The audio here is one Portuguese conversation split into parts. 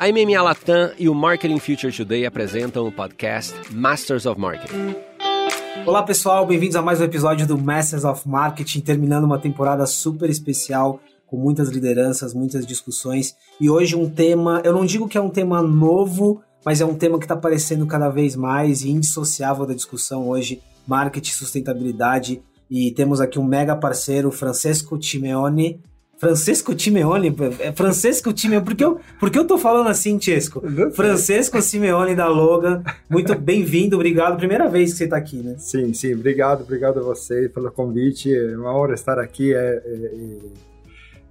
A MMA Latam e o Marketing Future Today apresentam o podcast Masters of Marketing. Olá pessoal, bem-vindos a mais um episódio do Masters of Marketing, terminando uma temporada super especial com muitas lideranças, muitas discussões. E hoje um tema, eu não digo que é um tema novo, mas é um tema que está aparecendo cada vez mais e indissociável da discussão hoje, marketing, sustentabilidade. E temos aqui um mega parceiro, Francesco Timeone, Francesco Timeone, é Francesco Timeone, por que eu, por que eu tô falando assim, Chesco? Francesco Simeone da Logan, muito bem-vindo, obrigado, primeira vez que você está aqui, né? Sim, sim, obrigado, obrigado a você pelo convite, é uma honra estar aqui, é, é,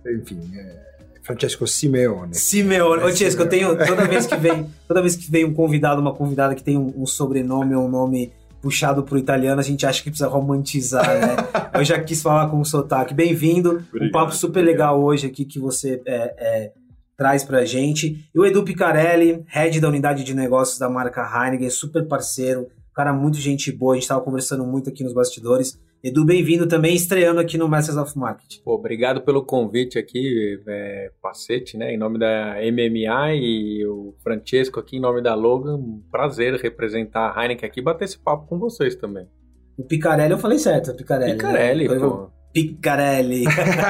é enfim, é, Francesco Simeone. Simeone. Ô, Chesco, eu tenho, toda vez que vem, toda vez que vem um convidado, uma convidada que tem um, um sobrenome ou um nome puxado pro italiano, a gente acha que precisa romantizar, né? Eu já quis falar com o sotaque. Bem-vindo, um papo super obrigado. legal hoje aqui que você é, é, traz pra gente. E o Edu Picarelli, head da unidade de negócios da marca Heineken, super parceiro, cara muito gente boa, a gente tava conversando muito aqui nos bastidores. Edu, bem-vindo também, estreando aqui no Masters of Market. Pô, obrigado pelo convite aqui, é, Pacete, né, em nome da MMA e o Francesco aqui em nome da Logan. Prazer representar a Heineken aqui e bater esse papo com vocês também. O Picarelli eu falei certo, Picarelli. Picarelli, né? pô. Picarelli.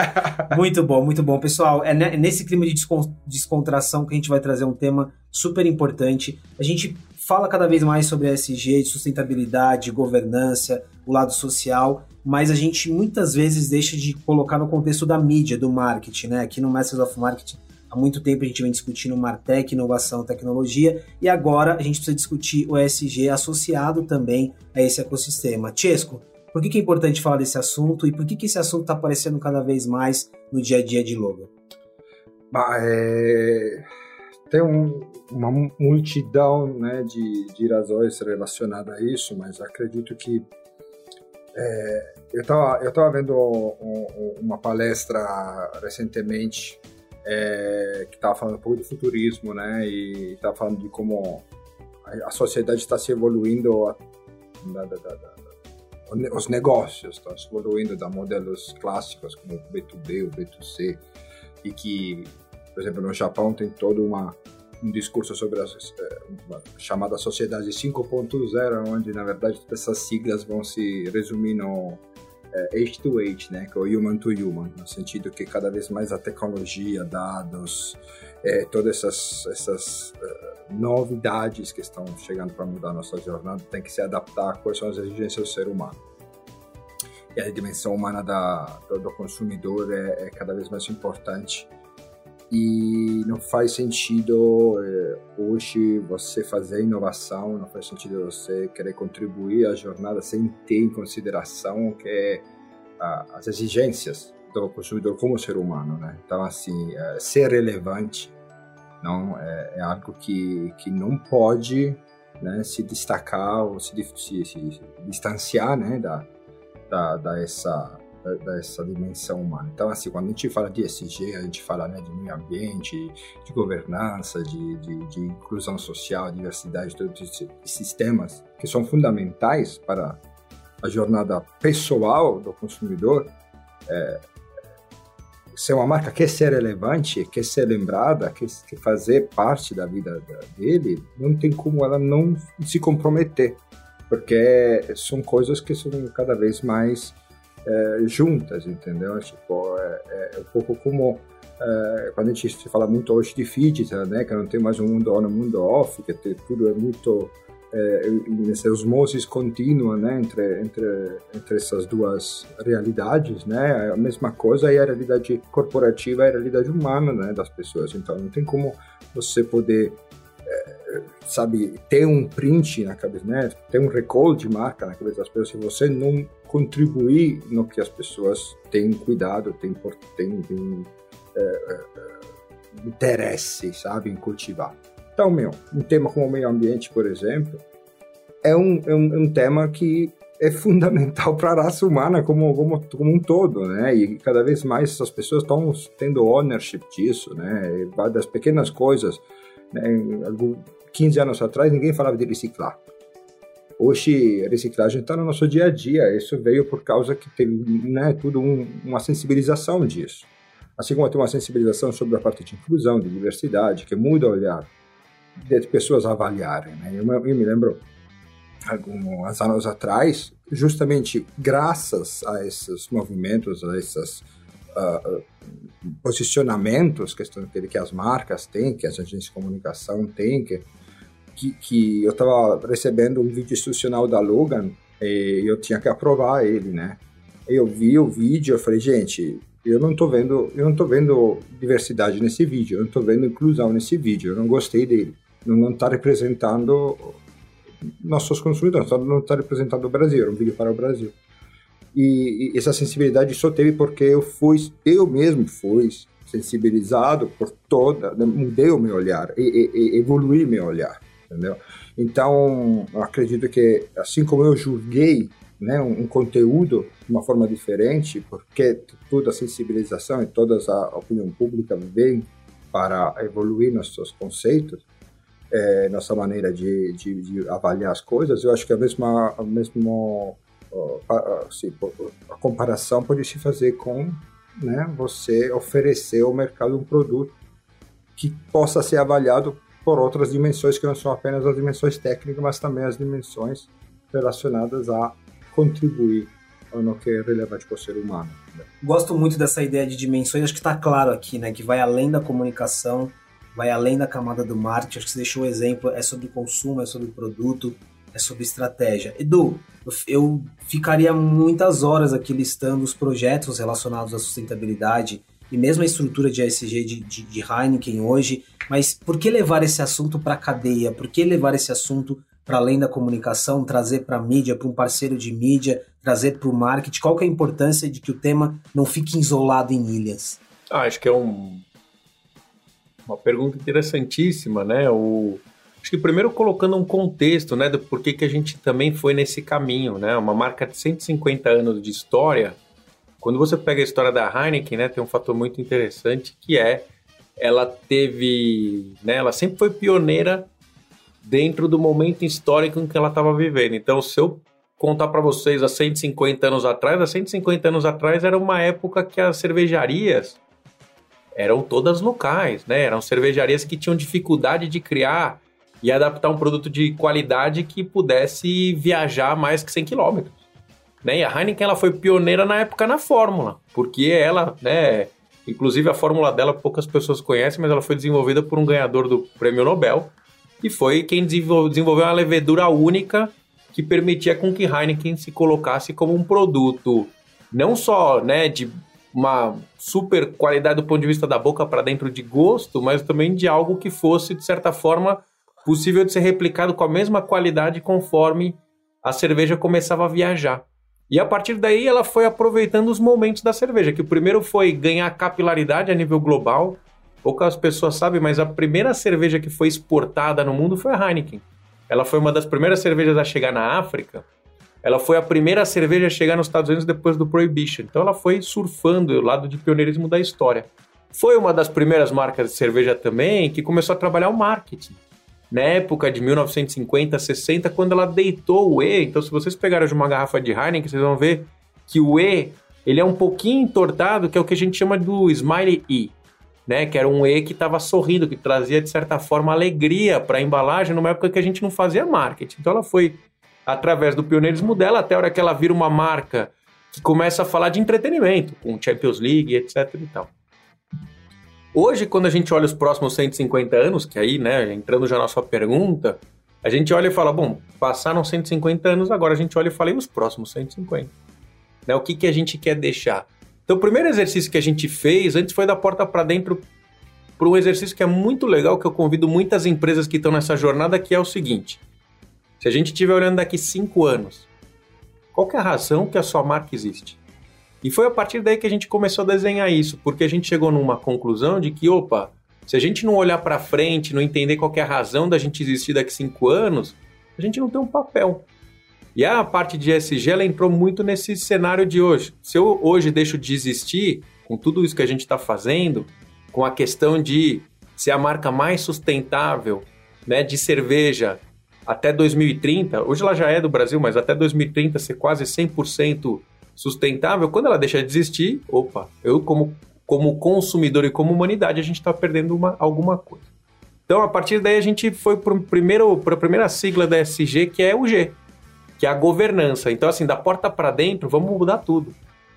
muito bom, muito bom. Pessoal, é nesse clima de descontração que a gente vai trazer um tema super importante. A gente fala cada vez mais sobre ESG, de sustentabilidade, governança, o lado social, mas a gente muitas vezes deixa de colocar no contexto da mídia, do marketing, né? Aqui no Masters of Marketing, há muito tempo a gente vem discutindo Martech, inovação, tecnologia, e agora a gente precisa discutir o ESG associado também a esse ecossistema. Chesco, por que, que é importante falar desse assunto e por que, que esse assunto está aparecendo cada vez mais no dia a dia de Logan? Bah, é... Tem um, uma multidão né, de, de razões relacionadas a isso, mas acredito que é, eu estava eu tava vendo um, uma palestra recentemente é, que estava falando um pouco de futurismo, né? E estava falando de como a, sociedade está se evoluindo, da, da, da, os negócios estão se evoluindo da modelos clássicos como o B2B, o B2C, e que, por exemplo, no Japão tem toda uma um discurso sobre a eh, chamada sociedade 5.0, onde na verdade todas essas siglas vão se resumir no é, H to H, né, que é o human to human, no sentido que cada vez mais a tecnologia, dados, é, todas essas, essas uh, novidades que estão chegando para mudar a nossa jornada tem que se adaptar a quais são as exigências do ser humano. E a dimensão humana da, do, do consumidor é, é cada vez mais importante e não faz sentido é, hoje você fazer inovação, não faz sentido você querer contribuir à jornada sem ter em consideração que é, a, as exigências do consumidor como ser humano, né? Então assim, é, ser relevante não é, é, algo que que não pode né, se destacar ou se, se, se distanciar, né, da, da, da essa dessa dimensão humana. Então, assim, quando a gente fala de ESG, a gente fala né, de meio ambiente, de governança, de, de, de inclusão social, diversidade, todos esses sistemas que são fundamentais para a jornada pessoal do consumidor. É, se uma marca quer ser relevante, quer ser lembrada, quer, quer fazer parte da vida dele, não tem como ela não se comprometer, porque são coisas que são cada vez mais é, juntas, entendeu? Tipo, é, é, um pouco como é, quando a gente fala muito hoje de digital, né? Que não tem mais um mundo on, um mundo off, que tudo é muito é, osmose contínua, né? Entre, entre, entre essas duas realidades, né? A mesma coisa é a realidade corporativa e a realidade humana, né? Das pessoas. Então, não tem como você poder sabe, ter um print na cabeça, né? Ter um recall de marca na cabeça das pessoas, se você não contribuir no que as pessoas têm cuidado, têm, têm, têm é, é, interesse, sabe, em cultivar. Então, meu, um tema como o meio ambiente, por exemplo, é um, é um, é um tema que é fundamental para a raça humana como, como, como um todo, né? E cada vez mais essas pessoas estão tendo ownership disso, né? Das pequenas coisas, né? 15 anos atrás, ninguém falava de reciclar. Hoje, a reciclagem está no nosso dia a dia. Isso veio por causa que teve né, tudo um, uma sensibilização disso. Assim como tem uma sensibilização sobre a parte de inclusão, de diversidade, que muda o olhar de pessoas avaliarem. Né? Eu, eu me lembro, alguns anos atrás, justamente graças a esses movimentos, a esses uh, posicionamentos que, as marcas têm, que as agências de comunicação têm, que, que, que eu estava recebendo um vídeo institucional da Logan e eu tinha que aprovar ele, né? Eu vi o vídeo, eu falei, gente, eu não tô vendo, eu não tô vendo diversidade nesse vídeo, eu não tô vendo inclusão nesse vídeo, eu não gostei dele. Não está representando nossos consumidores, não está representando o Brasil, era um vídeo para o Brasil. E, e, essa sensibilidade só teve porque eu fui, eu mesmo fui sensibilizado por toda, né, mudei o meu olhar, e, e, evoluí meu olhar, entendeu? Então, acredito que assim como eu julguei né, um, um, conteúdo de uma forma diferente, porque toda a sensibilização e toda a opinião pública vem para evoluir nossos conceitos, é, nossa maneira de, de, de, avaliar as coisas, eu acho que a mesma, a mesma assim, a comparação pode se fazer com né, você oferecer ao mercado um produto que possa ser avaliado por outras dimensões que não são apenas as dimensões técnicas, mas também as dimensões relacionadas a contribuir no que é relevante para o ser humano. Gosto muito dessa ideia de dimensões, acho que está claro aqui, né, que vai além da comunicação, vai além da camada do marketing, acho que você deixou o exemplo, é sobre consumo, é sobre produto, é sobre estratégia. Edu, eu ficaria muitas horas aqui listando os projetos relacionados à sustentabilidade e mesmo a estrutura de ESG de, de, de Heineken hoje, mas por que levar esse assunto para a cadeia? Por que levar esse assunto para além da comunicação, trazer para a mídia, para um parceiro de mídia, trazer para o marketing? Qual que é a importância de que o tema não fique isolado em ilhas? Ah, acho que é um, uma pergunta interessantíssima, né? O, acho que primeiro colocando um contexto, né, do porquê que a gente também foi nesse caminho, né? Uma marca de 150 anos de história. Quando você pega a história da Heineken, né, tem um fator muito interessante que é ela teve, né, ela sempre foi pioneira dentro do momento histórico em que ela estava vivendo. Então, se eu contar para vocês há 150 anos atrás, há 150 anos atrás era uma época que as cervejarias eram todas locais, né? Eram cervejarias que tinham dificuldade de criar e adaptar um produto de qualidade que pudesse viajar mais que 100 quilômetros. Né? E a Heineken ela foi pioneira na época na fórmula, porque ela, né, inclusive a fórmula dela poucas pessoas conhecem, mas ela foi desenvolvida por um ganhador do Prêmio Nobel e foi quem desenvolveu uma levedura única que permitia com que Heineken se colocasse como um produto não só né, de uma super qualidade do ponto de vista da boca para dentro de gosto, mas também de algo que fosse, de certa forma, possível de ser replicado com a mesma qualidade conforme a cerveja começava a viajar. E a partir daí ela foi aproveitando os momentos da cerveja, que o primeiro foi ganhar capilaridade a nível global. Poucas pessoas sabem, mas a primeira cerveja que foi exportada no mundo foi a Heineken. Ela foi uma das primeiras cervejas a chegar na África ela foi a primeira cerveja a chegar nos Estados Unidos depois do Prohibition. Então ela foi surfando o lado de pioneirismo da história. Foi uma das primeiras marcas de cerveja também que começou a trabalhar o marketing. Na época de 1950, 60, quando ela deitou o E, então se vocês pegarem de uma garrafa de Heineken, vocês vão ver que o E, ele é um pouquinho entortado, que é o que a gente chama do Smiley E, né? Que era um E que estava sorrindo, que trazia de certa forma alegria para a embalagem numa época que a gente não fazia marketing. Então ela foi através do pioneirismo dela, até a hora que ela vira uma marca que começa a falar de entretenimento, com Champions League, etc e tal. Hoje, quando a gente olha os próximos 150 anos, que aí, né, entrando já na sua pergunta, a gente olha e fala, bom, passaram 150 anos, agora a gente olha e fala, e os próximos 150? Né, o que, que a gente quer deixar? Então, o primeiro exercício que a gente fez antes foi da porta para dentro para um exercício que é muito legal, que eu convido muitas empresas que estão nessa jornada, que é o seguinte. Se a gente estiver olhando daqui cinco anos, qual é a razão que a sua marca existe? E foi a partir daí que a gente começou a desenhar isso, porque a gente chegou numa conclusão de que, opa, se a gente não olhar para frente, não entender qual é a razão da gente existir daqui cinco anos, a gente não tem um papel. E a parte de ESG ela entrou muito nesse cenário de hoje. Se eu hoje deixo de existir, com tudo isso que a gente está fazendo, com a questão de ser a marca mais sustentável né, de cerveja até 2030, hoje ela já é do Brasil, mas até 2030 ser quase 100% sustentável, quando ela deixar de existir, opa, eu como como consumidor e como humanidade, a gente está perdendo uma, alguma coisa. Então, a partir daí, a gente foi para a primeira sigla da SG, que é o G, que é a governança. Então, assim, da porta para dentro, vamos mudar tudo.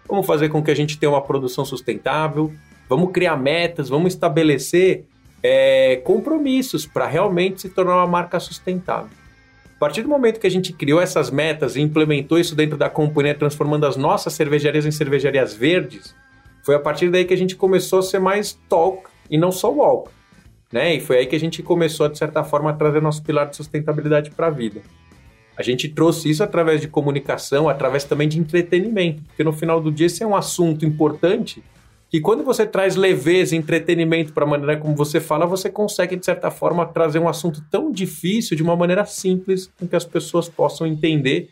Vamos fazer com que a gente tenha uma produção sustentável, vamos criar metas, vamos estabelecer é, compromissos para realmente se tornar uma marca sustentável. A partir do momento que a gente criou essas metas e implementou isso dentro da companhia, transformando as nossas cervejarias em cervejarias verdes, foi a partir daí que a gente começou a ser mais talk e não só walk. Né? E foi aí que a gente começou, de certa forma, a trazer nosso pilar de sustentabilidade para a vida. A gente trouxe isso através de comunicação, através também de entretenimento, porque no final do dia esse é um assunto importante que quando você traz leveza e entretenimento para a maneira como você fala, você consegue, de certa forma, trazer um assunto tão difícil de uma maneira simples, com que as pessoas possam entender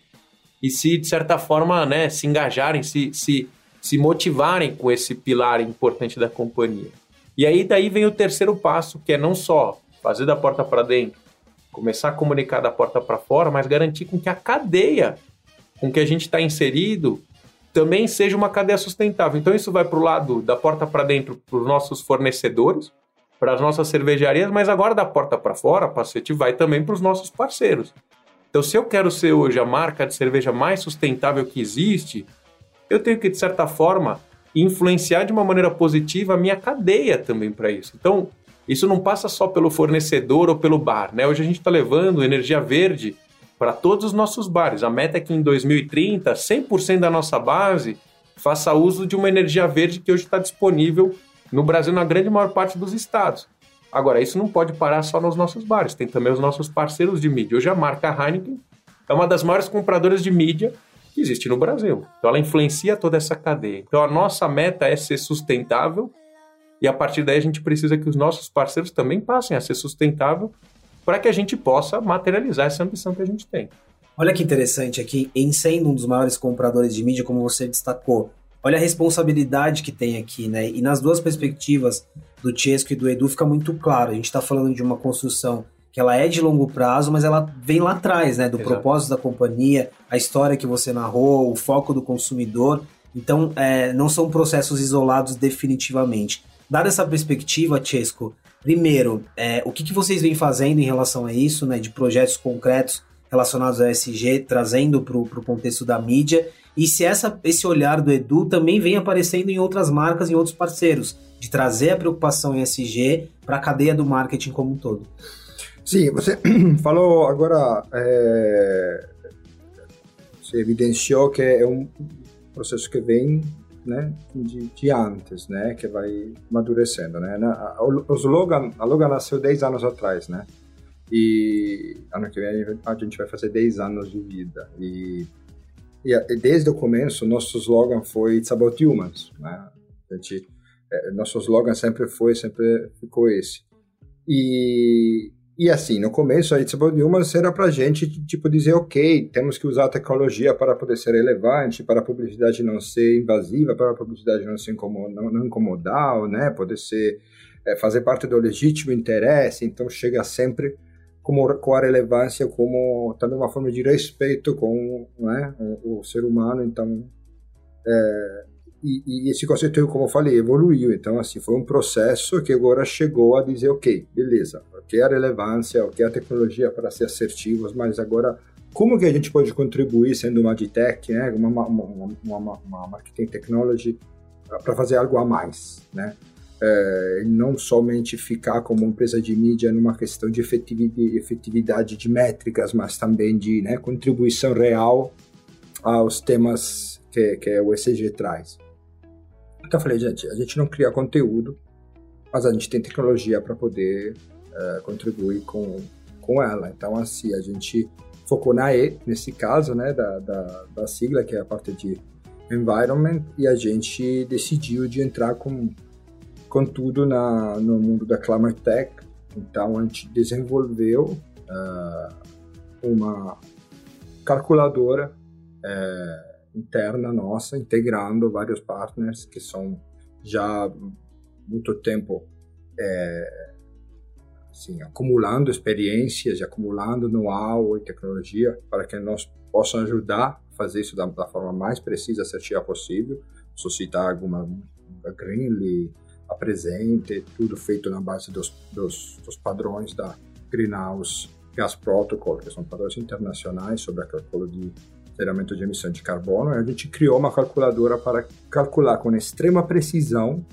e se, de certa forma, né, se engajarem, se, se, se motivarem com esse pilar importante da companhia. E aí daí vem o terceiro passo, que é não só fazer da porta para dentro, começar a comunicar da porta para fora, mas garantir com que a cadeia com que a gente está inserido também seja uma cadeia sustentável. Então isso vai para o lado da porta para dentro para os nossos fornecedores, para as nossas cervejarias, mas agora da porta para fora, Pacete, vai também para os nossos parceiros. Então se eu quero ser hoje a marca de cerveja mais sustentável que existe, eu tenho que, de certa forma, influenciar de uma maneira positiva a minha cadeia também para isso. Então, isso não passa só pelo fornecedor ou pelo bar, né? Hoje a gente está levando energia verde para todos os nossos bares. A meta é que em 2030, 100% da nossa base faça uso de uma energia verde que hoje está disponível no Brasil na grande maior parte dos estados. Agora, isso não pode parar só nos nossos bares, tem também os nossos parceiros de mídia. Hoje a marca Heineken é uma das maiores compradoras de mídia que existe no Brasil. Então ela influencia toda essa cadeia. Então a nossa meta é ser sustentável e a partir daí a gente precisa que os nossos parceiros também passem a ser sustentável para que a gente possa materializar essa ambição que a gente tem. Olha que interessante aqui, em sendo um dos maiores compradores de mídia, como você destacou, olha a responsabilidade que tem aqui, né? E nas duas perspectivas do Chesco e do Edu fica muito claro. A gente está falando de uma construção que ela é de longo prazo, mas ela vem lá atrás, né? Do Exato. propósito da companhia, a história que você narrou, o foco do consumidor. Então, é, não são processos isolados definitivamente. Dada essa perspectiva, Chesco, primeiro, é, o que, que vocês vêm fazendo em relação a isso, né? De projetos concretos relacionados ao SG, trazendo para o contexto da mídia, e se essa, esse olhar do Edu também vem aparecendo em outras marcas, em outros parceiros, de trazer a preocupação em SG para a cadeia do marketing como um todo. Sim, você falou agora, é, você evidenciou que é um processo que vem né, de, de, antes, né, que vai amadurecendo, né. O, slogan, a Logan nasceu 10 anos atrás, né, e ano que vem a gente vai fazer 10 anos de vida. E, e desde o começo, nosso slogan foi It's About Humans, né, a gente, é, nosso slogan sempre foi, sempre ficou esse. E, e assim, no começo a It's About Humans era para gente, tipo, dizer, ok, temos que usar a tecnologia para poder ser relevante, para a publicidade não ser invasiva, para a publicidade não se incomodar, não, não incomodar, né, poder ser, é, fazer parte do legítimo interesse, então chega sempre como, com a relevância, como também uma forma de respeito com né, o, o ser humano, então... É, e, e, esse conceito, como eu falei, evoluiu. Então, assim, foi um processo que agora chegou a dizer, ok, beleza, o que é a relevância, o que é a tecnologia para ser assertivos, mas agora, como que a gente pode contribuir sendo uma tech, né, uma, uma, uma, uma marketing technology, para fazer algo a mais, né? É, não somente ficar como empresa de mídia numa questão de efetividade de métricas, mas também de né, contribuição real aos temas que, que o ECG traz. Então eu falei, gente, a gente não cria conteúdo, mas a gente tem tecnologia para poder uh, contribuir com, com ela. Então, assim, a gente focou na E, nesse caso, né, da, da, da sigla, que é a parte de environment, e a gente decidiu de entrar com, com tudo na, no mundo da Climate Tech. Então, a gente desenvolveu uh, uma calculadora uh, interna nossa, integrando vários partners que são já muito tempo é, assim, acumulando experiências, acumulando know-how e tecnologia para que nós possam ajudar a fazer isso da, da forma mais precisa, assertiva possível. Suscitar alguma a Greenly, a Presente, tudo feito na base dos, dos, dos padrões da Greenhouse Gas Protocol, que são padrões internacionais sobre o cálculo de zeramento de emissão de carbono, a gente criou uma calculadora para calcular com extrema precisão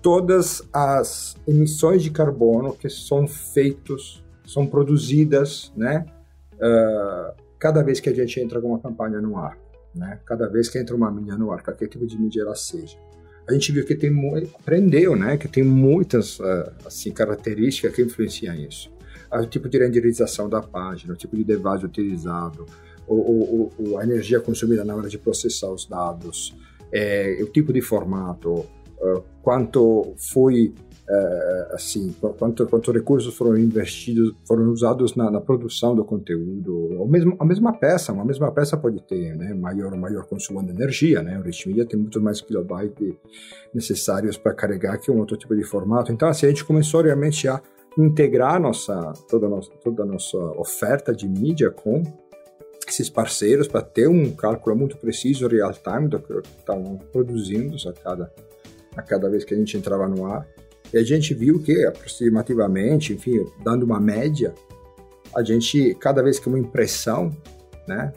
todas as emissões de carbono que são feitos, são produzidas, né, uh, cada vez que a gente entra com uma campanha no ar, né, cada vez que entra uma mídia no ar, qualquer tipo de mídia ela seja. A gente viu que tem aprendeu, né, que tem muitas uh, assim características que influenciam isso. O tipo de renderização da página, o tipo de device utilizado, o, a energia consumida na hora de processar os dados, é, o tipo de formato, uh, quanto foi uh, assim, quanto quanto recursos foram investidos, foram usados na, na, produção do conteúdo, ou mesmo a mesma peça, uma mesma peça pode ter, né, maior maior consumo de energia, né, o Rich Media tem muito mais kilobytes necessários para carregar que um outro tipo de formato. Então, assim, a gente começou realmente a integrar nossa toda a nossa, toda a nossa oferta de mídia com esses parceiros para ter um cálculo muito preciso, real time, do que estavam produzindo a cada, a cada vez que a gente entrava no ar. E a gente viu que, aproximativamente, enfim, dando uma média, a gente, cada vez que uma impressão né,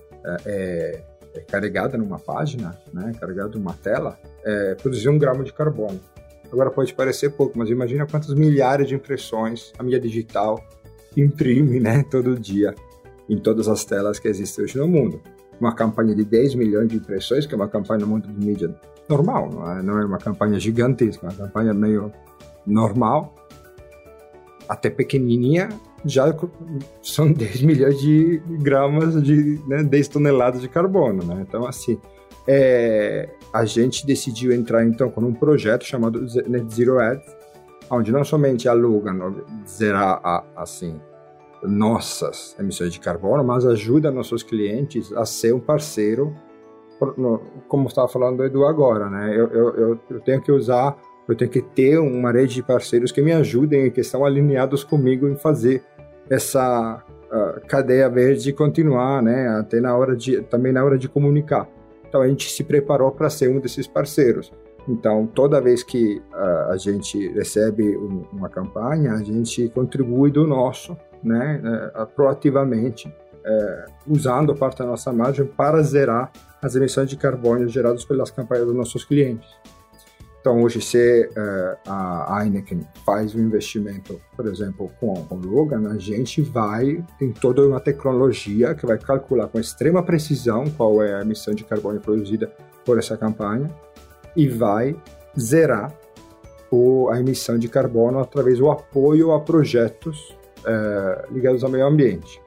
é, é carregada numa página, né, carregada numa tela, é, produzia um grama de carbono. Agora pode parecer pouco, mas imagina quantas milhares de impressões a mídia digital imprime né, todo dia em todas as telas que existem hoje no mundo. Uma campanha de 10 milhões de impressões, que é uma campanha no mundo de mídia normal, não é, não é uma campanha gigantesca, é uma campanha meio normal, até pequenininha, já são 10 milhões de gramas de né, 10 toneladas de carbono, né? Então, assim, é, a gente decidiu entrar então com um projeto chamado Net Zero Ads, onde não somente a Logan zerar assim nossas emissões de carbono, mas ajuda nossos clientes a ser um parceiro, como estava falando o Edu agora, né? Eu, eu, eu, tenho que usar, eu tenho que ter uma rede de parceiros que me ajudem e que estão alinhados comigo em fazer essa cadeia verde continuar, né? Até na hora de, também na hora de comunicar. Então a gente se preparou para ser um desses parceiros. Então, toda vez que uh, a gente recebe um, uma campanha, a gente contribui do nosso né, é, proativamente, é, usando parte da nossa margem para zerar as emissões de carbono geradas pelas campanhas dos nossos clientes. Então, hoje, se é, a Heineken faz um investimento, por exemplo, com, o Logan, a gente vai, tem toda uma tecnologia que vai calcular com extrema precisão qual é a emissão de carbono produzida por essa campanha e vai zerar o, a emissão de carbono através do apoio a projetos é, ligados ao meio ambiente.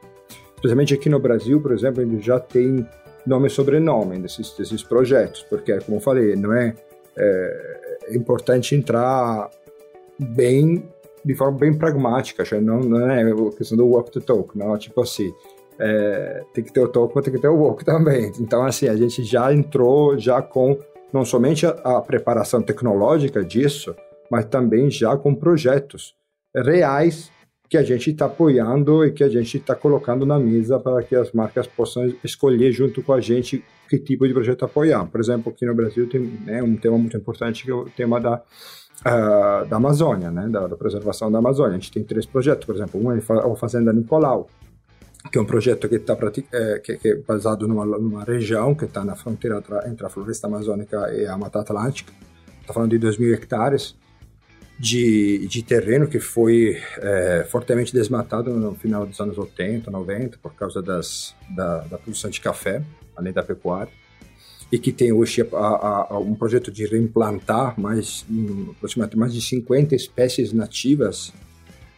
Especialmente aqui no Brasil, por exemplo, já tem nome e sobrenome desses, desses projetos, porque, como eu falei, não é, é, é importante entrar bem de forma bem pragmática, não, não é questão do walk to talk, não, tipo assim, é, tem que ter o talk, mas tem que ter o walk também. Então, assim, a gente já entrou já com não somente a, a preparação tecnológica disso, mas também já com projetos reais que a gente está apoiando e que a gente está colocando na mesa para que as marcas possam escolher junto com a gente que tipo de projeto apoiar. Por exemplo, aqui no Brasil tem né, um tema muito importante que é o tema da, uh, da Amazônia, né, da, da, preservação da Amazônia. A gente tem três projetos, por exemplo, um é a Fazenda Nicolau, que é um projeto que está é, que, que, é baseado numa, numa região que está na fronteira entre a floresta amazônica e a Mata Atlântica. Está falando de 2 mil hectares de, de terreno que foi é, fortemente desmatado no final dos anos 80, 90, por causa das, da, da produção de café, além da pecuária, e que tem hoje a, a, a um projeto de reimplantar mais, um, aproximadamente mais de 50 espécies nativas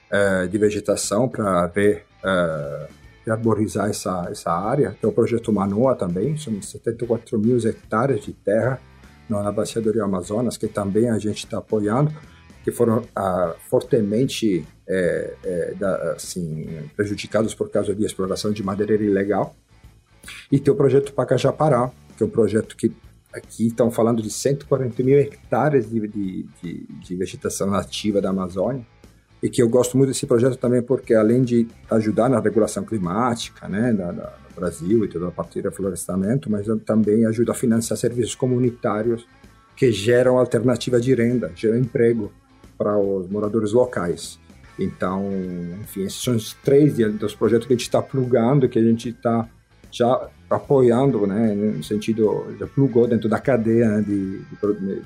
é, de vegetação para ver é, arborizar essa, essa área. Tem o projeto Manoa também, são 74 mil hectares de terra na bacia do Rio Amazonas, que também a gente está apoiando que foram ah, fortemente é, é, da, assim, prejudicados por causa de exploração de madeireira ilegal. E tem o projeto Pacajapará, que é um projeto que aqui estão falando de 140 mil hectares de, de, de, de vegetação nativa da Amazônia, e que eu gosto muito desse projeto também porque além de ajudar na regulação climática, né, do Brasil e toda a parte de reflorestamento, mas também ajuda a financiar serviços comunitários que geram alternativa de renda, geram emprego para os moradores locais. Então, enfim, esses são os três dos projetos que a gente está plugando, que a gente está já apoiando, né, no sentido, já plugou dentro da cadeia né, de, de,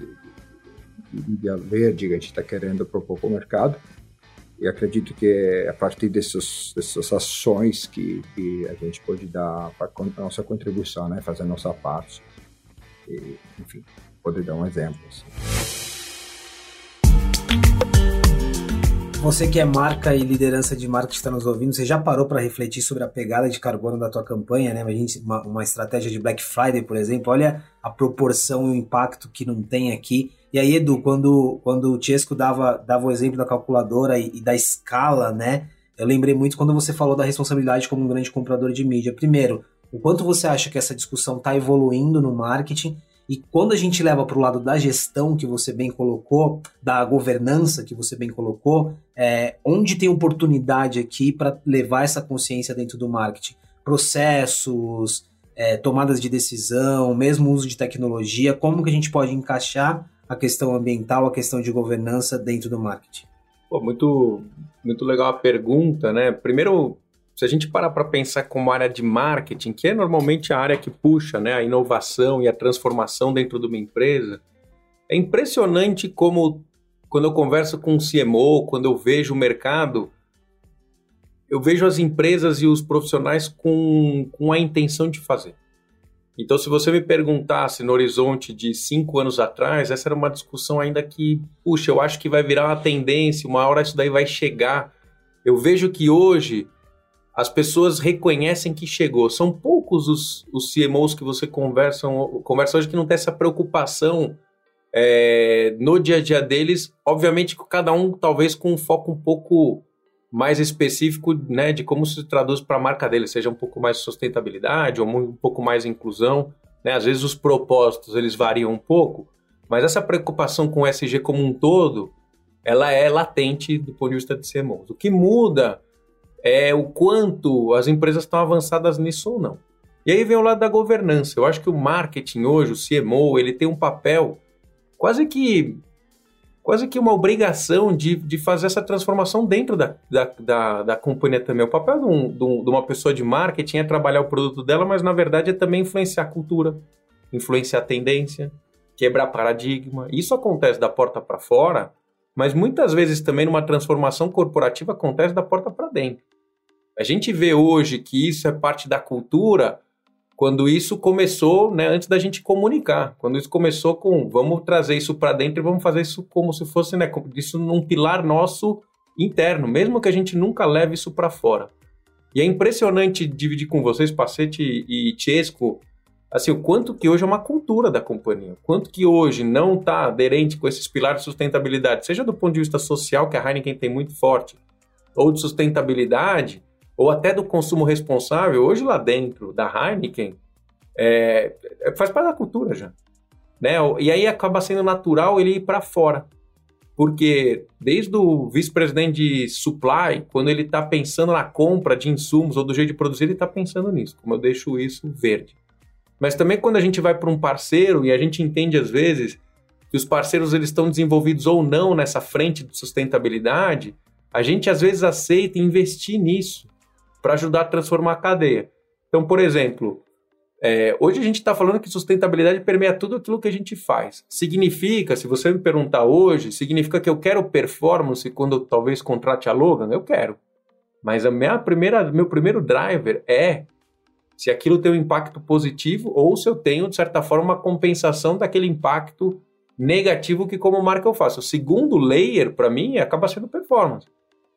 de, de verde que a gente está querendo propor para o mercado. E acredito que é a partir dessas, dessas ações que, que a gente pode dar para a nossa contribuição, né, fazer a nossa parte. E, enfim, poder dar um exemplo. Assim. Você que é marca e liderança de marca que está nos ouvindo, você já parou para refletir sobre a pegada de carbono da tua campanha, né? Uma, uma estratégia de Black Friday, por exemplo, olha a proporção e o impacto que não tem aqui. E aí, Edu, quando, quando o Chesco dava, dava o exemplo da calculadora e, e da escala, né? Eu lembrei muito quando você falou da responsabilidade como um grande comprador de mídia. Primeiro, o quanto você acha que essa discussão está evoluindo no marketing e quando a gente leva para o lado da gestão, que você bem colocou, da governança, que você bem colocou, é, onde tem oportunidade aqui para levar essa consciência dentro do marketing? Processos, é, tomadas de decisão, mesmo uso de tecnologia, como que a gente pode encaixar a questão ambiental, a questão de governança dentro do marketing? Pô, muito, muito legal a pergunta, né? Primeiro, se a gente parar para pensar como área de marketing, que é normalmente a área que puxa né, a inovação e a transformação dentro de uma empresa, é impressionante como, quando eu converso com um CMO, quando eu vejo o mercado, eu vejo as empresas e os profissionais com, com a intenção de fazer. Então, se você me perguntasse no horizonte de cinco anos atrás, essa era uma discussão ainda que, puxa, eu acho que vai virar uma tendência, uma hora isso daí vai chegar. Eu vejo que hoje as pessoas reconhecem que chegou. São poucos os, os CMOs que você conversa, conversa hoje que não tem essa preocupação é, no dia a dia deles. Obviamente, cada um talvez com um foco um pouco mais específico né, de como se traduz para a marca dele, seja um pouco mais sustentabilidade ou um pouco mais inclusão. Né? Às vezes os propósitos eles variam um pouco, mas essa preocupação com o SG como um todo, ela é latente do ponto de vista de CMOs. O que muda é o quanto as empresas estão avançadas nisso ou não. E aí vem o lado da governança. Eu acho que o marketing hoje, o CMO, ele tem um papel quase que quase que uma obrigação de, de fazer essa transformação dentro da, da, da, da companhia também. O papel de, um, de, de, uma pessoa de marketing é trabalhar o produto dela, mas na verdade é também influenciar a cultura, influenciar a tendência, quebrar paradigma. Isso acontece da porta para fora, mas muitas vezes também numa transformação corporativa acontece da porta para dentro. A gente vê hoje que isso é parte da cultura quando isso começou, né, antes da gente comunicar. Quando isso começou com vamos trazer isso para dentro e vamos fazer isso como se fosse, né, isso num pilar nosso interno, mesmo que a gente nunca leve isso para fora. E é impressionante dividir com vocês, Pacete e Chesco, assim, o quanto que hoje é uma cultura da companhia, quanto que hoje não está aderente com esses pilares de sustentabilidade, seja do ponto de vista social, que a Heineken tem muito forte, ou de sustentabilidade, ou até do consumo responsável, hoje lá dentro da Heineken, é, é, faz parte da cultura já. Né? E aí acaba sendo natural ele ir para fora. Porque desde o vice-presidente de supply, quando ele está pensando na compra de insumos ou do jeito de produzir, ele está pensando nisso, como eu deixo isso verde. Mas também quando a gente vai para um parceiro e a gente entende às vezes que os parceiros eles estão desenvolvidos ou não nessa frente de sustentabilidade, a gente às vezes aceita investir nisso para ajudar a transformar a cadeia. Então, por exemplo, é, hoje a gente está falando que sustentabilidade permeia tudo aquilo que a gente faz. Significa, se você me perguntar hoje, significa que eu quero performance quando talvez contrate a Logan? Eu quero. Mas a minha primeira, meu primeiro driver é se aquilo tem um impacto positivo ou se eu tenho, de certa forma, uma compensação daquele impacto negativo que como marca eu faço. O segundo layer, para mim, acaba sendo performance.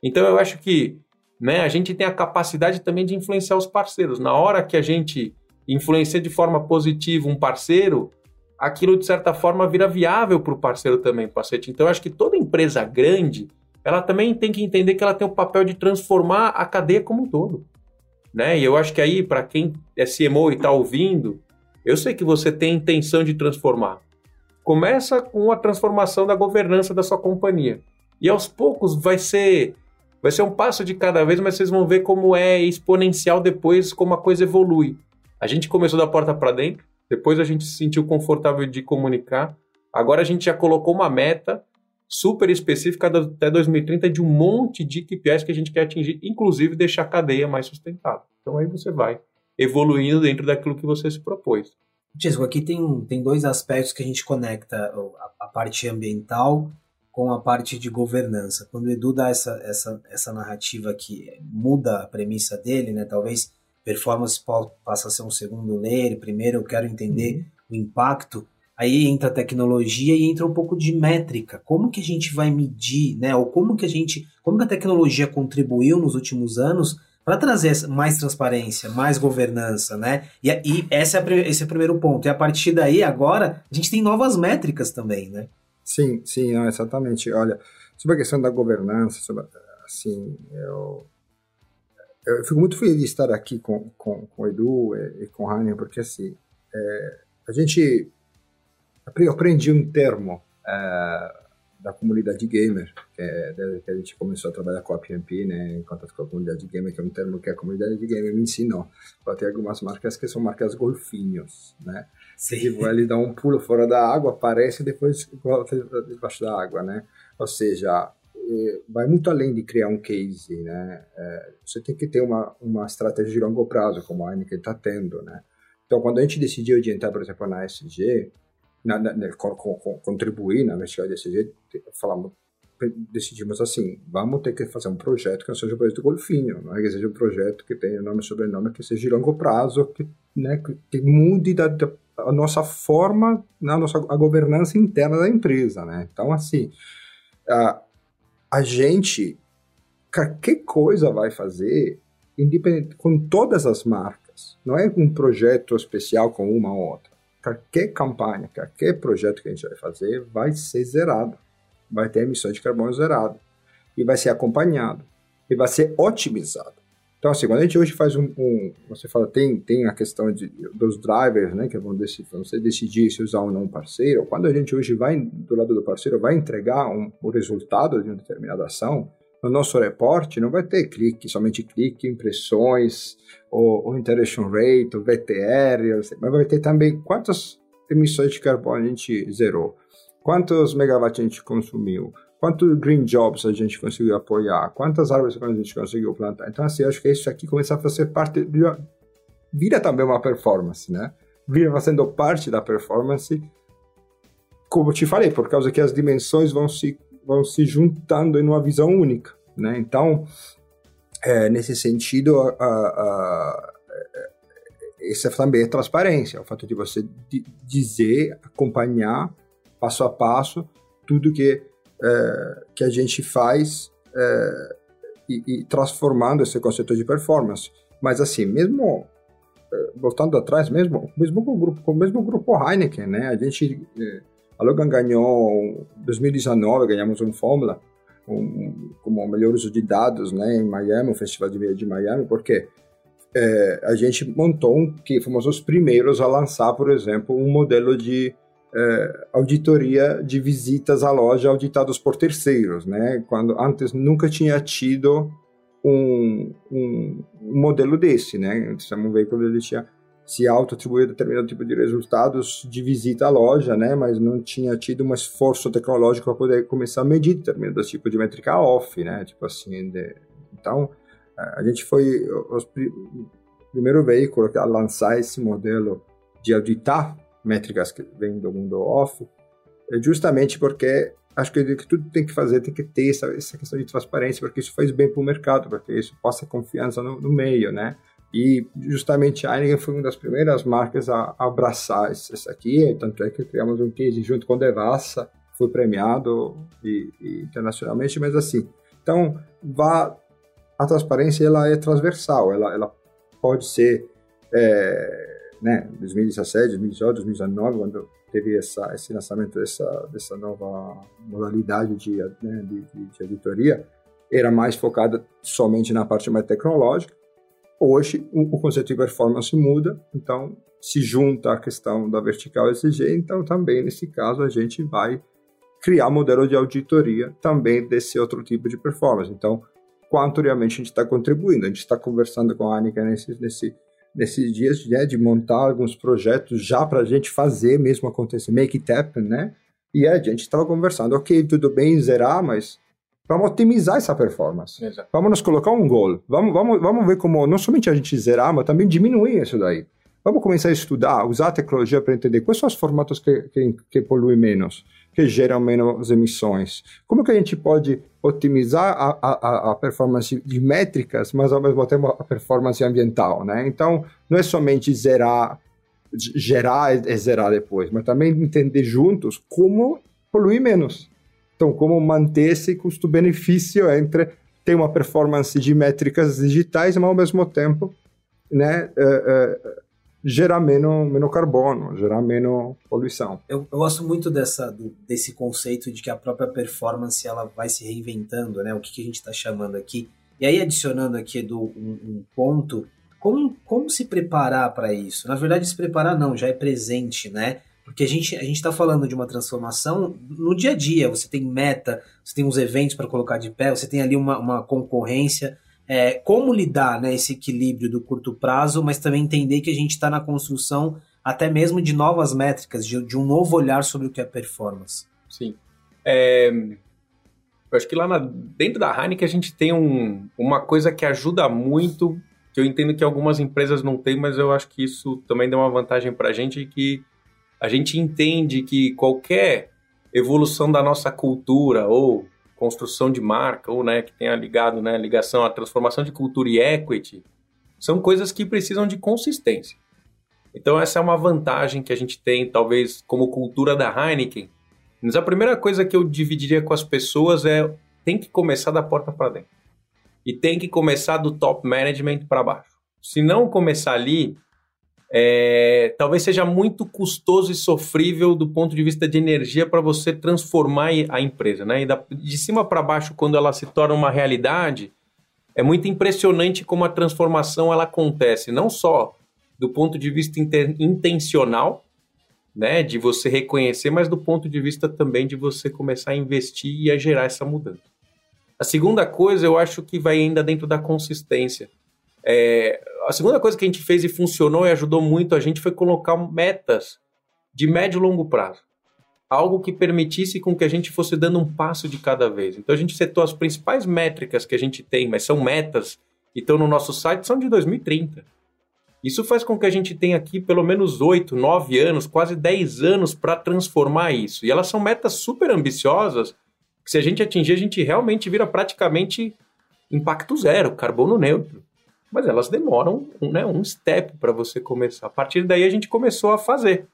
Então eu acho que né, a gente tem a capacidade também de influenciar os parceiros. Na hora que a gente influencia de forma positiva um parceiro, aquilo de certa forma vira viável para o parceiro também, parceiro. Então eu acho que toda empresa grande, ela também tem que entender que ela tem o papel de transformar a cadeia como um todo. Né? E eu acho que aí, para quem é CMO e está ouvindo, eu sei que você tem intenção de transformar. Começa com a transformação da governança da sua companhia. E aos poucos vai ser Vai ser um passo de cada vez, mas vocês vão ver como é exponencial depois, como a coisa evolui. A gente começou da porta para dentro, depois a gente se sentiu confortável de comunicar, Agora a gente já colocou uma meta super específica até 2030 de um monte de KPIs que a gente quer atingir, inclusive deixar a cadeia mais sustentável. Então aí você vai evoluindo dentro daquilo que você se propôs. Tisco, aqui tem, tem dois aspectos que a gente conecta a, a, parte ambiental com a parte de governança. Quando o Edu dá essa, essa, essa narrativa que muda a premissa dele, né? Talvez performance passa a ser um segundo layer, primeiro eu quero entender uhum. o impacto, aí entra a tecnologia e entra um pouco de métrica. Como que a gente vai medir, né? Ou como que a gente, como que a tecnologia contribuiu nos últimos anos para trazer mais transparência, mais governança, né? E, e esse, é, esse é o primeiro ponto. E a partir daí, agora, a gente tem novas métricas também, né? Sim, sim, exatamente. Olha, sobre a questão da governança, sobre, assim, eu, eu fico muito feliz de estar aqui com, com, com o Edu e, e com o Rainer, porque assim, é, a gente aprendi um termo é, da comunidade gamer, que é desde que a gente começou a trabalhar com a PMP, né, em contato com a comunidade gamer, que é um termo que a comunidade gamer me ensinou. Ter algumas marcas que são marcas golfinhos, né? Tipo, ele dá um pulo fora da água, aparece e depois volta debaixo da água, né? Ou seja, é, vai muito além de criar um case, né? É, você tem que ter uma, uma estratégia de longo prazo, como a Heineken está tendo, né? Então, quando a gente decidiu de entrar, por exemplo, na SG, na, na, na, contribuir na vertical de SG, falamos, decidimos assim, vamos ter que fazer um projeto que não seja um projeto golfinho, não é que seja um projeto que tenha nome e sobrenome, que seja de longo prazo, que, né, que mude da, da, a nossa forma, a nossa a governança interna da empresa, né? Então, assim, a, a gente, qualquer coisa vai fazer, independente, com todas as marcas, não é um projeto especial com uma ou outra qualquer campanha, qualquer projeto que a gente vai fazer vai ser zerado. Vai ter emissões de carbono zerado. E vai ser acompanhado. E vai ser otimizado. Então, assim, quando a gente hoje faz um, um você fala, tem, tem a questão de, dos drivers, né, que vão decidir, decidir se usar ou não um parceiro, quando a gente hoje vai, do lado do parceiro, vai entregar um, o resultado de uma determinada ação, no nosso reporte não vai ter clique, somente clique, impressões, o, o interaction rate, o VTR, mas vai ter também quantas emissões de carbono a gente zerou, quantos megawatts a gente consumiu, quantos green jobs a gente conseguiu apoiar, quantas árvores a gente conseguiu plantar. Então, assim, acho que isso aqui começa a fazer parte, de vira também uma performance, né? Vira fazendo parte da performance, como eu te falei, por causa que as dimensões vão se vão se juntando em uma visão única, né? Então, é, nesse sentido, a, a, a, essa também é transparência, o fato de você dizer, acompanhar passo a passo tudo que é, que a gente faz é, e, e, transformando esse conceito de performance. Mas assim, mesmo é, voltando atrás, mesmo mesmo com o grupo, com o mesmo grupo Heineken, né? A gente é, a Logan ganhou em 2019, ganhamos um Fórmula um, como melhor uso de dados né, em Miami, o Festival de Via de Miami, porque é, a gente montou um, que fomos os primeiros a lançar, por exemplo, um modelo de é, auditoria de visitas à loja auditados por terceiros, né? Quando antes nunca tinha tido um, um, um modelo desse, né? Um veículo ele tinha se auto-atribuía determinado tipo de resultados de visita à loja, né, mas não tinha tido um esforço tecnológico para poder começar a medir determinado tipo de métrica off, né, tipo assim, de... então a gente foi os, o primeiro veículo a lançar esse modelo de auditar métricas que vêm do mundo off, é justamente porque acho que, tudo tem que fazer, tem que ter essa, essa questão de transparência, porque isso faz bem para o mercado, porque isso passa confiança no, no meio, né, e justamente a Heineken foi uma das primeiras marcas a abraçar isso aqui, tanto é que criamos um case junto com a Devassa, foi premiado e, e internacionalmente, mas assim, então vá, a transparência ela é transversal, ela, ela pode ser, é, né, 2017, 2018, 2019, quando teve essa, esse lançamento dessa, dessa nova modalidade de, né, de, de, de auditoria, era mais focada somente na parte mais tecnológica, Hoje, o, conceito de performance muda, então se junta a questão da vertical SG, então também nesse caso a gente vai criar modelo de auditoria também desse outro tipo de performance. Então, quanto realmente a gente está contribuindo? A gente está conversando com a Anica nesse, nesse, nesses dias né, de montar alguns projetos já para a gente fazer mesmo acontecer, make it happen, né? E a gente estava conversando, ok, tudo bem zerar, mas vamos otimizar essa performance. Exato. Vamos nos colocar um gol. Vamos, vamos, vamos ver como não somente a gente zerar, mas também diminuir isso daí. Vamos começar a estudar, usar a tecnologia para entender quais são os formatos que, que, que poluem menos, que geram menos emissões. Como que a gente pode otimizar a, a, a performance de métricas, mas ao mesmo tempo a performance ambiental, né? Então, não é somente zerar, gerar e zerar depois, mas também entender juntos como poluir menos. Então, como manter esse custo-benefício entre ter uma performance de métricas digitais, mas ao mesmo tempo, né, uh, uh, gerar menos, menos carbono, gerar menos poluição. Eu, eu gosto muito dessa, desse conceito de que a própria performance ela vai se reinventando, né? O que, que a gente está chamando aqui. E aí, adicionando aqui do, um, um ponto, como, como se preparar para isso? Na verdade, se preparar não, já é presente, né? Porque a gente a está falando de uma transformação no dia a dia. Você tem meta, você tem uns eventos para colocar de pé, você tem ali uma, uma concorrência é, como lidar né, esse equilíbrio do curto prazo, mas também entender que a gente está na construção até mesmo de novas métricas, de, de, um novo olhar sobre o que é performance. Sim. É, eu acho que lá na, dentro da Heineken a gente tem um, uma coisa que ajuda muito, que eu entendo que algumas empresas não têm, mas eu acho que isso também dá uma vantagem para a gente, que a gente entende que qualquer evolução da nossa cultura ou construção de marca, ou né, que tenha ligado, né, ligação à transformação de cultura e equity, são coisas que precisam de consistência. Então essa é uma vantagem que a gente tem, talvez, como cultura da Heineken. Mas a primeira coisa que eu dividiria com as pessoas é tem que começar da porta para dentro. E tem que começar do top management para baixo. Se não começar ali, é, talvez seja muito custoso e sofrível do ponto de vista de energia para você transformar a empresa. Né? E da, de cima para baixo, quando ela se torna uma realidade, é muito impressionante como a transformação ela acontece, não só do ponto de vista intencional, né, de você reconhecer, mas do ponto de vista também de você começar a investir e a gerar essa mudança. A segunda coisa, eu acho que vai ainda dentro da consistência. É, a segunda coisa que a gente fez e funcionou e ajudou muito a gente foi colocar metas de médio e longo prazo. Algo que permitisse com que a gente fosse dando um passo de cada vez. Então a gente setou as principais métricas que a gente tem, mas são metas e estão no nosso site, são de 2030. Isso faz com que a gente tenha aqui pelo menos 8, 9 anos, quase 10 anos para transformar isso. E elas são metas super ambiciosas, que se a gente atingir, a gente realmente vira praticamente impacto zero, carbono neutro mas elas demoram né, um step para você começar. A partir daí a gente começou a fazer,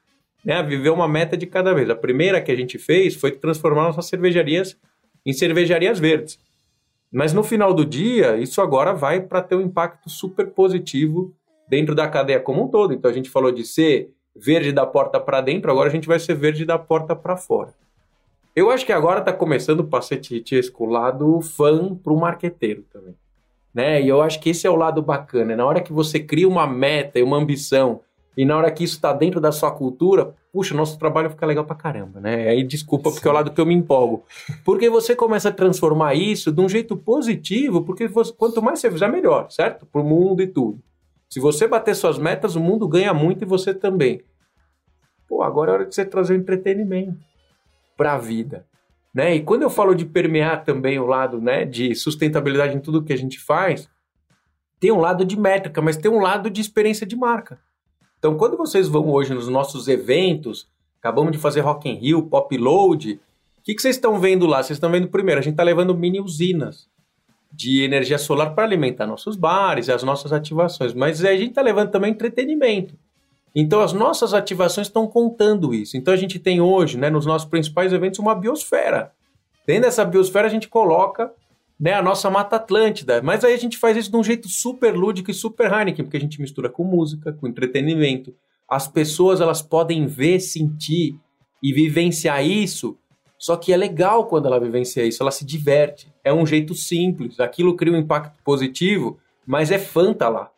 né, a viver uma meta de cada vez. A primeira que a gente fez foi transformar nossas cervejarias em cervejarias verdes. Mas no final do dia, isso agora vai para ter um impacto super positivo dentro da cadeia como um todo. Então a gente falou de ser verde da porta para dentro, agora a gente vai ser verde da porta para fora. Eu acho que agora está começando o Pacete o lado fã para o marqueteiro também né? E eu acho que esse é o lado bacana. Na hora que você cria uma meta e uma ambição, e na hora que isso está dentro da sua cultura, puxa, nosso trabalho fica legal pra caramba, né? Aí desculpa, porque é o lado que eu me empolgo. Porque você começa a transformar isso de um jeito positivo, porque você, quanto mais você fizer, melhor, certo? Pro mundo e tudo. Se você bater suas metas, o mundo ganha muito e você também. Pô, agora é hora de você trazer o entretenimento pra vida. Né? E quando eu falo de permear também o lado né, de sustentabilidade em tudo que a gente faz, tem um lado de métrica, mas tem um lado de experiência de marca. Então, quando vocês vão hoje nos nossos eventos, acabamos de fazer Rock in Rio, Pop Load, o que, que vocês estão vendo lá? Vocês estão vendo primeiro, a gente está levando mini usinas de energia solar para alimentar nossos bares e as nossas ativações, mas a gente está levando também entretenimento. Então as nossas ativações estão contando isso. Então a gente tem hoje, né, nos nossos principais eventos, uma biosfera. Dentro dessa biosfera a gente coloca né, a nossa Mata Atlântida, mas aí a gente faz isso de um jeito super lúdico e super Heineken, porque a gente mistura com música, com entretenimento. As pessoas elas podem ver, sentir e vivenciar isso, só que é legal quando ela vivencia isso, ela se diverte. É um jeito simples, aquilo cria um impacto positivo, mas é tá lá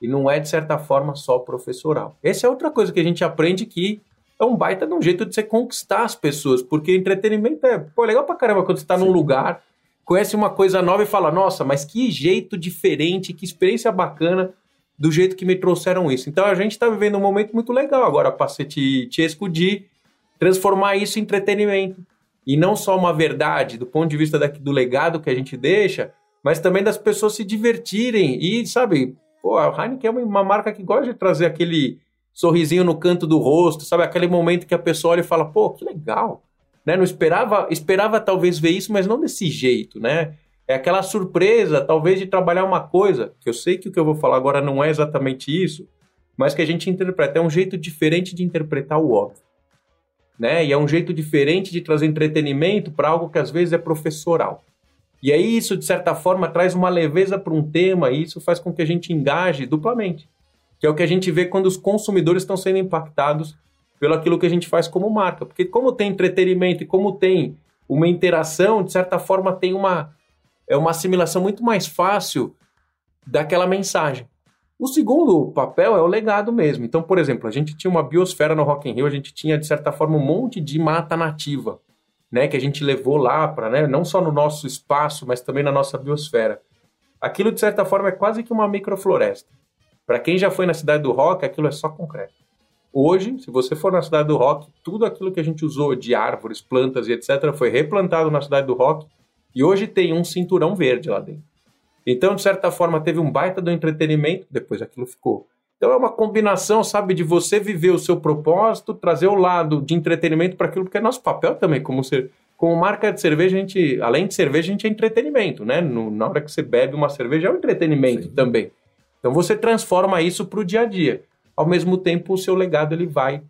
e não é, de certa forma, só professoral. Essa é outra coisa que a gente aprende que é um baita de um jeito de você conquistar as pessoas, porque entretenimento é pô, legal pra caramba quando você tá Sim. num lugar, conhece uma coisa nova e fala, nossa, mas que jeito diferente, que experiência bacana do jeito que me trouxeram isso. Então a gente está vivendo um momento muito legal agora, Pacete Tiesco de transformar isso em entretenimento. E não só uma verdade do ponto de vista daqui, do legado que a gente deixa, mas também das pessoas se divertirem. E, sabe, pô, a Heineken é uma marca que gosta de trazer aquele sorrisinho no canto do rosto, sabe? Aquele momento que a pessoa olha e fala, pô, que legal. Né? Não esperava, esperava talvez ver isso, mas não desse jeito, né? É aquela surpresa, talvez, de trabalhar uma coisa, que eu sei que o que eu vou falar agora não é exatamente isso, mas que a gente interpreta. É um jeito diferente de interpretar o óbvio. Né? E é um jeito diferente de trazer entretenimento para algo que às vezes é professoral. E aí isso, de certa forma, traz uma leveza para um tema e isso faz com que a gente engaje duplamente. Que é o que a gente vê quando os consumidores estão sendo impactados pelo aquilo que a gente faz como marca. Porque como tem entretenimento e como tem uma interação, de certa forma tem uma, é uma assimilação muito mais fácil daquela mensagem. O segundo papel é o legado mesmo. Então, por exemplo, a gente tinha uma biosfera no Rock in Rio, a gente tinha, de certa forma, um monte de mata nativa, né, que a gente levou lá para, né, não só no nosso espaço, mas também na nossa biosfera. Aquilo, de certa forma, é quase que uma microfloresta. Para quem já foi na cidade do rock, aquilo é só concreto. Hoje, se você for na cidade do rock, tudo aquilo que a gente usou de árvores, plantas e etc. foi replantado na cidade do rock e hoje tem um cinturão verde lá dentro. Então, de certa forma, teve um baita do entretenimento, depois aquilo ficou. Então é uma combinação, sabe, de você viver o seu propósito, trazer o lado de entretenimento para aquilo, porque é nosso papel também, como ser, como marca de cerveja, a gente, além de cerveja, a gente é entretenimento, né? No, na hora que você bebe uma cerveja, é um entretenimento Sim. também. Então você transforma isso para o dia a dia. Ao mesmo tempo, o seu legado ele vai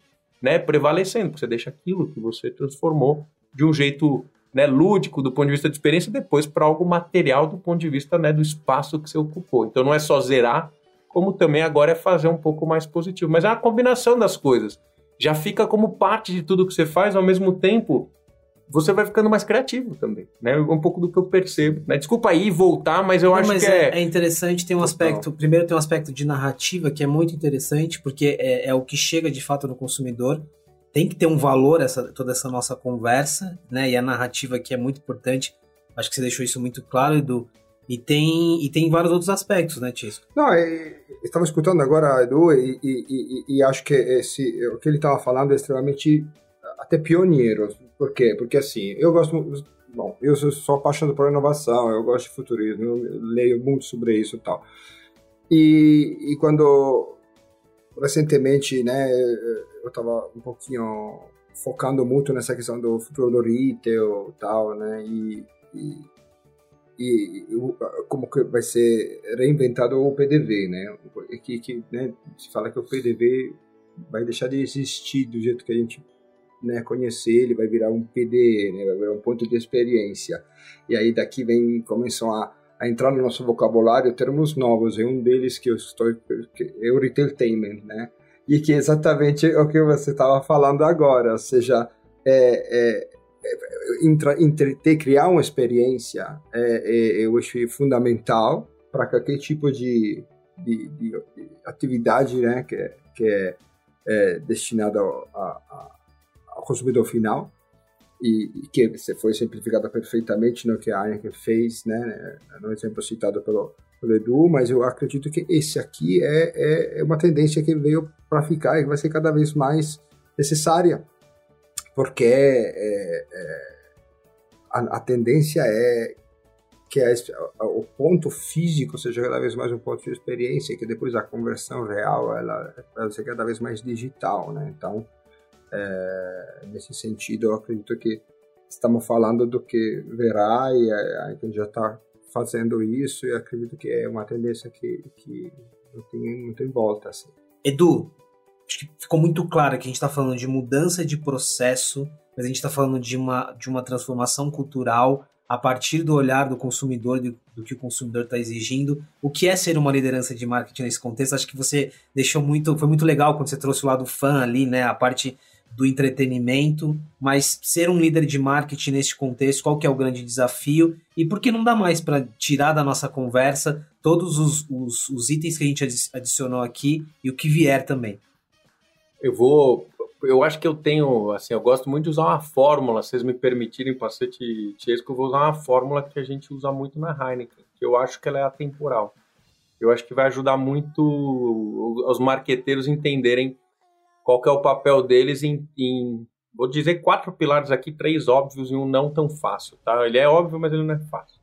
né, prevalecendo, porque você deixa aquilo que você transformou de um jeito né, lúdico do ponto de vista de experiência, depois para algo material do ponto de vista né, do espaço que você ocupou. Então não é só zerar, como também agora é fazer um pouco mais positivo. Mas é uma combinação das coisas. Já fica como parte de tudo que você faz, ao mesmo tempo você vai ficando mais criativo também, né? Um pouco do que eu percebo. Né? Desculpa aí voltar, mas eu Não, acho mas que é... é... é interessante, tem um aspecto... Primeiro tem um aspecto de narrativa que é muito interessante, porque é, é o que chega de fato no consumidor tem que ter um valor essa, toda essa nossa conversa, né? E a narrativa aqui é muito importante. Acho que você deixou isso muito claro, Edu. E tem, e tem vários outros aspectos, né, Tisco? Não, estava escutando agora, Edu, e, e, e, e acho que esse, o que ele estava falando é extremamente até pioneiro. Por quê? Porque assim, eu gosto. Bom, eu sou, apaixonado por inovação, eu gosto de futurismo, eu leio muito sobre isso e tal. E, e quando recentemente, né, eu estava um pouquinho focando muito nessa questão do futuro do retail tal, né, e, e, como que vai ser reinventado o PDV, né, que, que né, se fala que o PDV vai deixar de existir do jeito que a gente né, conhecer, ele vai virar um PD, né, vai virar um ponto de experiência. E aí daqui vem começam a a entrar no nosso vocabulário termos novos, e um deles que eu estou é o retailtainment, né? E que é exatamente o que você estava falando agora, ou seja, é, é, é, criar uma experiência é, é, eu acho fundamental para qualquer tipo de, de, de, de, atividade né, que, é, que é, é destinada ao, consumidor final. E, e que foi simplificada perfeitamente no que a Heineken fez, né, no exemplo citado pelo, Edu, mas eu acredito que esse aqui é, é, é uma tendência que veio para ficar e vai ser cada vez mais necessária, porque é, é, a, a, tendência é que a, o ponto físico seja cada vez mais um ponto de experiência, que depois a conversão real ela vai cada vez mais digital, né? Então, é, nesse sentido, eu acredito que estamos falando do que verá e a, gente já está fazendo isso e acredito que é uma tendência que, que não, tem, não tem volta. Assim. Edu, acho que ficou muito claro que a gente está falando de mudança de processo, mas a gente está falando de uma, de uma transformação cultural a partir do olhar do consumidor, do, do que o consumidor está exigindo. O que é ser uma liderança de marketing nesse contexto? Acho que você deixou muito, foi muito legal quando você trouxe o lado fã ali, né? A parte do entretenimento, mas ser um líder de marketing neste contexto, qual que é o grande desafio e por que não dá mais para tirar da nossa conversa todos os, os, os, itens que a gente adicionou aqui e o que vier também? Eu vou, eu acho que eu tenho, assim, eu gosto muito de usar uma fórmula, se vocês me permitirem, Pacete Tiesco, eu vou usar uma fórmula que a gente usa muito na Heineken, que eu acho que ela é atemporal. Eu acho que vai ajudar muito os marqueteiros entenderem qual é o papel deles em, em vou dizer quatro pilares aqui, três óbvios e um não tão fácil, tá? Ele é óbvio, mas ele não é fácil.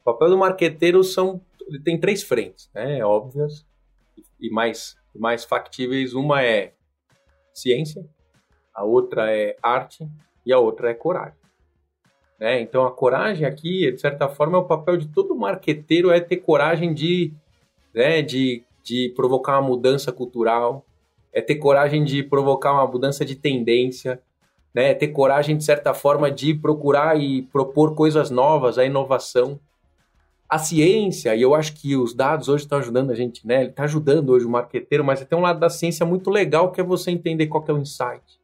O papel do marqueteiro são, ele tem três frentes, né? Óbvias e mais, mais factíveis. Uma é ciência, a outra é arte e a outra é coragem. Né? Então a coragem aqui, de certa forma, é o papel de todo marqueteiro é ter coragem de, né, de, de provocar uma mudança cultural, é ter coragem de provocar uma mudança de tendência, né? É ter coragem, de certa forma, de procurar e propor coisas novas, a inovação. A ciência, e eu acho que os dados hoje estão ajudando a gente, né? Ele está ajudando hoje o marqueteiro, mas tem um lado da ciência muito legal que é você entender qual é o insight.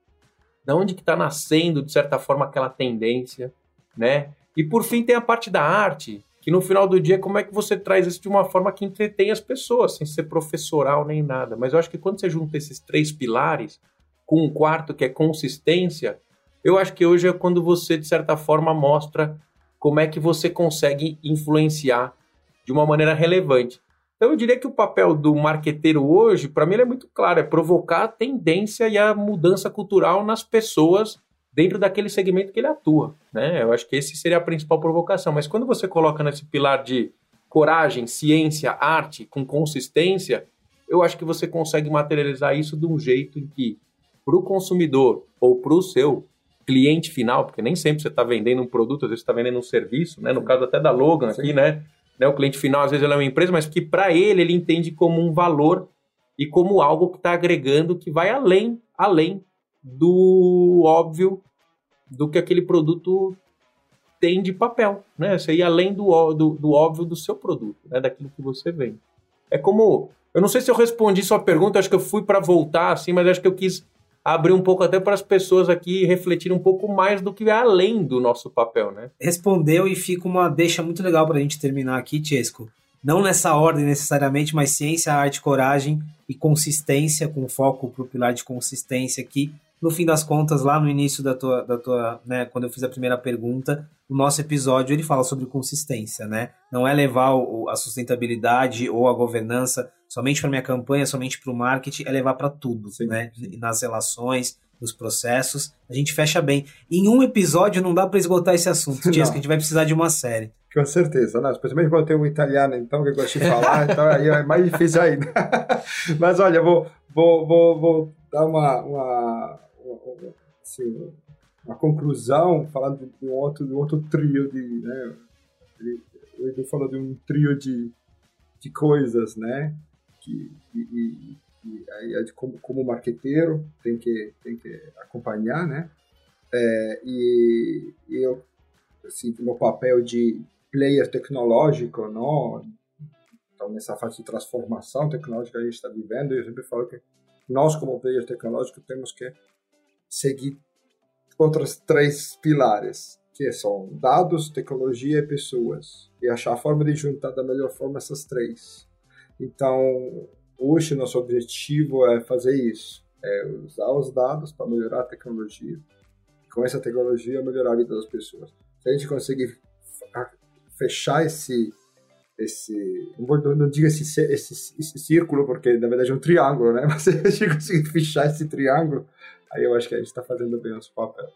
Da onde que está nascendo, de certa forma, aquela tendência, né? E por fim tem a parte da arte, que no final do dia, como é que você traz isso de uma forma que entretém as pessoas, sem ser professoral nem nada. Mas eu acho que quando você junta esses três pilares, com um quarto que é consistência, eu acho que hoje é quando você, de certa forma, mostra como é que você consegue influenciar de uma maneira relevante. Então eu diria que o papel do marqueteiro hoje, para mim, é muito claro, é provocar a tendência e a mudança cultural nas pessoas dentro daquele segmento que ele atua. Né? Eu acho que esse seria a principal provocação. Mas quando você coloca nesse pilar de coragem, ciência, arte, com consistência, eu acho que você consegue materializar isso de um jeito em que, para o consumidor ou para o seu cliente final, porque nem sempre você está vendendo um produto, às vezes está vendendo um serviço, né? no caso até da Logan Sim. aqui, né? né? O cliente final, às vezes, ele é uma empresa, mas que para ele, ele entende como um valor e como algo que está agregando, que vai além, além do óbvio do que aquele produto tem de papel, né? Você ir além do, do, do óbvio do seu produto, né? Daquilo que você vende. É como, eu não sei se eu respondi sua pergunta, acho que eu fui para voltar assim, mas acho que eu quis abrir um pouco até para as pessoas aqui refletirem um pouco mais do que é além do nosso papel, né? Respondeu e fica uma deixa muito legal para a gente terminar aqui, Chesco. Não nessa ordem necessariamente, mas ciência, arte, coragem e consistência, com foco para o pilar de consistência aqui, no fim das contas, lá no início da tua, da tua né, quando eu fiz a primeira pergunta, o nosso episódio ele fala sobre consistência, né? Não é levar o, a sustentabilidade ou a governança somente para minha campanha, somente para o marketing, é levar para tudo, Sim. né? Nas relações, nos processos, a gente fecha bem. Em um episódio não dá para esgotar esse assunto, Tias, que a gente vai precisar de uma série. Com certeza, né? especialmente quando tem um italiano, então, que gosta de falar, então aí é mais difícil ainda. Mas olha, vou, vou, vou, vou dar uma, uma assim, uma conclusão, falando de um outro, de um outro trio de, né, ele, ele falou de um trio de, de coisas, né, e, aí é de como, como marqueteiro tem que, tem que acompanhar, né, é, e, e eu, assim, no papel de player tecnológico, não, então nessa fase de transformação tecnológica que a gente está vivendo, eu sempre falo que nós como player tecnológico temos que seguir outros três pilares, que são dados, tecnologia e pessoas, e achar a forma de juntar da melhor forma essas três. Então, hoje nosso objetivo é fazer isso, é usar os dados para melhorar a tecnologia, com essa tecnologia melhorar a vida das pessoas. Se a gente conseguir fechar esse esse não, diga esse, esse, esse, círculo porque na verdade é um triângulo, né? Mas se a gente conseguir fechar esse triângulo, aí eu acho que a gente está fazendo bem nosso papel.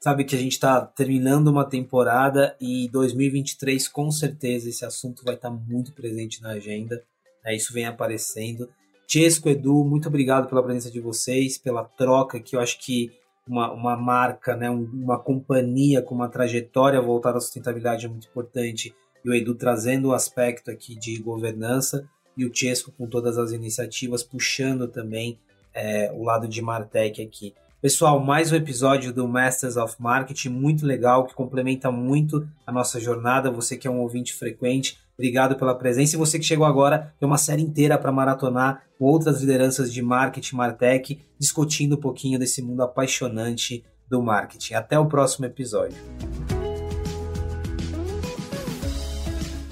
Sabe que a gente está terminando uma temporada e 2023 com certeza esse assunto vai estar tá muito presente na agenda. Né? Isso vem aparecendo. Chesco, Edu, muito obrigado pela presença de vocês, pela troca, que eu acho que uma, uma marca, né, uma companhia com uma trajetória voltada à sustentabilidade é muito importante. E o Edu trazendo o aspecto aqui de governança e o Chesco com todas as iniciativas puxando também é, o lado de Martech aqui. Pessoal, mais um episódio do Masters of Marketing, muito legal, que complementa muito a nossa jornada. Você que é um ouvinte frequente, obrigado pela presença. E você que chegou agora, tem uma série inteira para maratonar com outras lideranças de marketing, Martech, discutindo um pouquinho desse mundo apaixonante do marketing. Até o próximo episódio.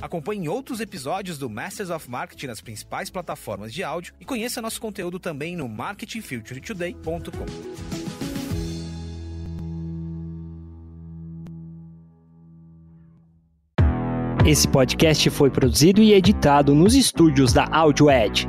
Acompanhe outros episódios do Masters of Marketing nas principais plataformas de áudio e conheça nosso conteúdo também no marketingfuturetoday.com. Esse podcast foi produzido e editado nos estúdios da AudioEd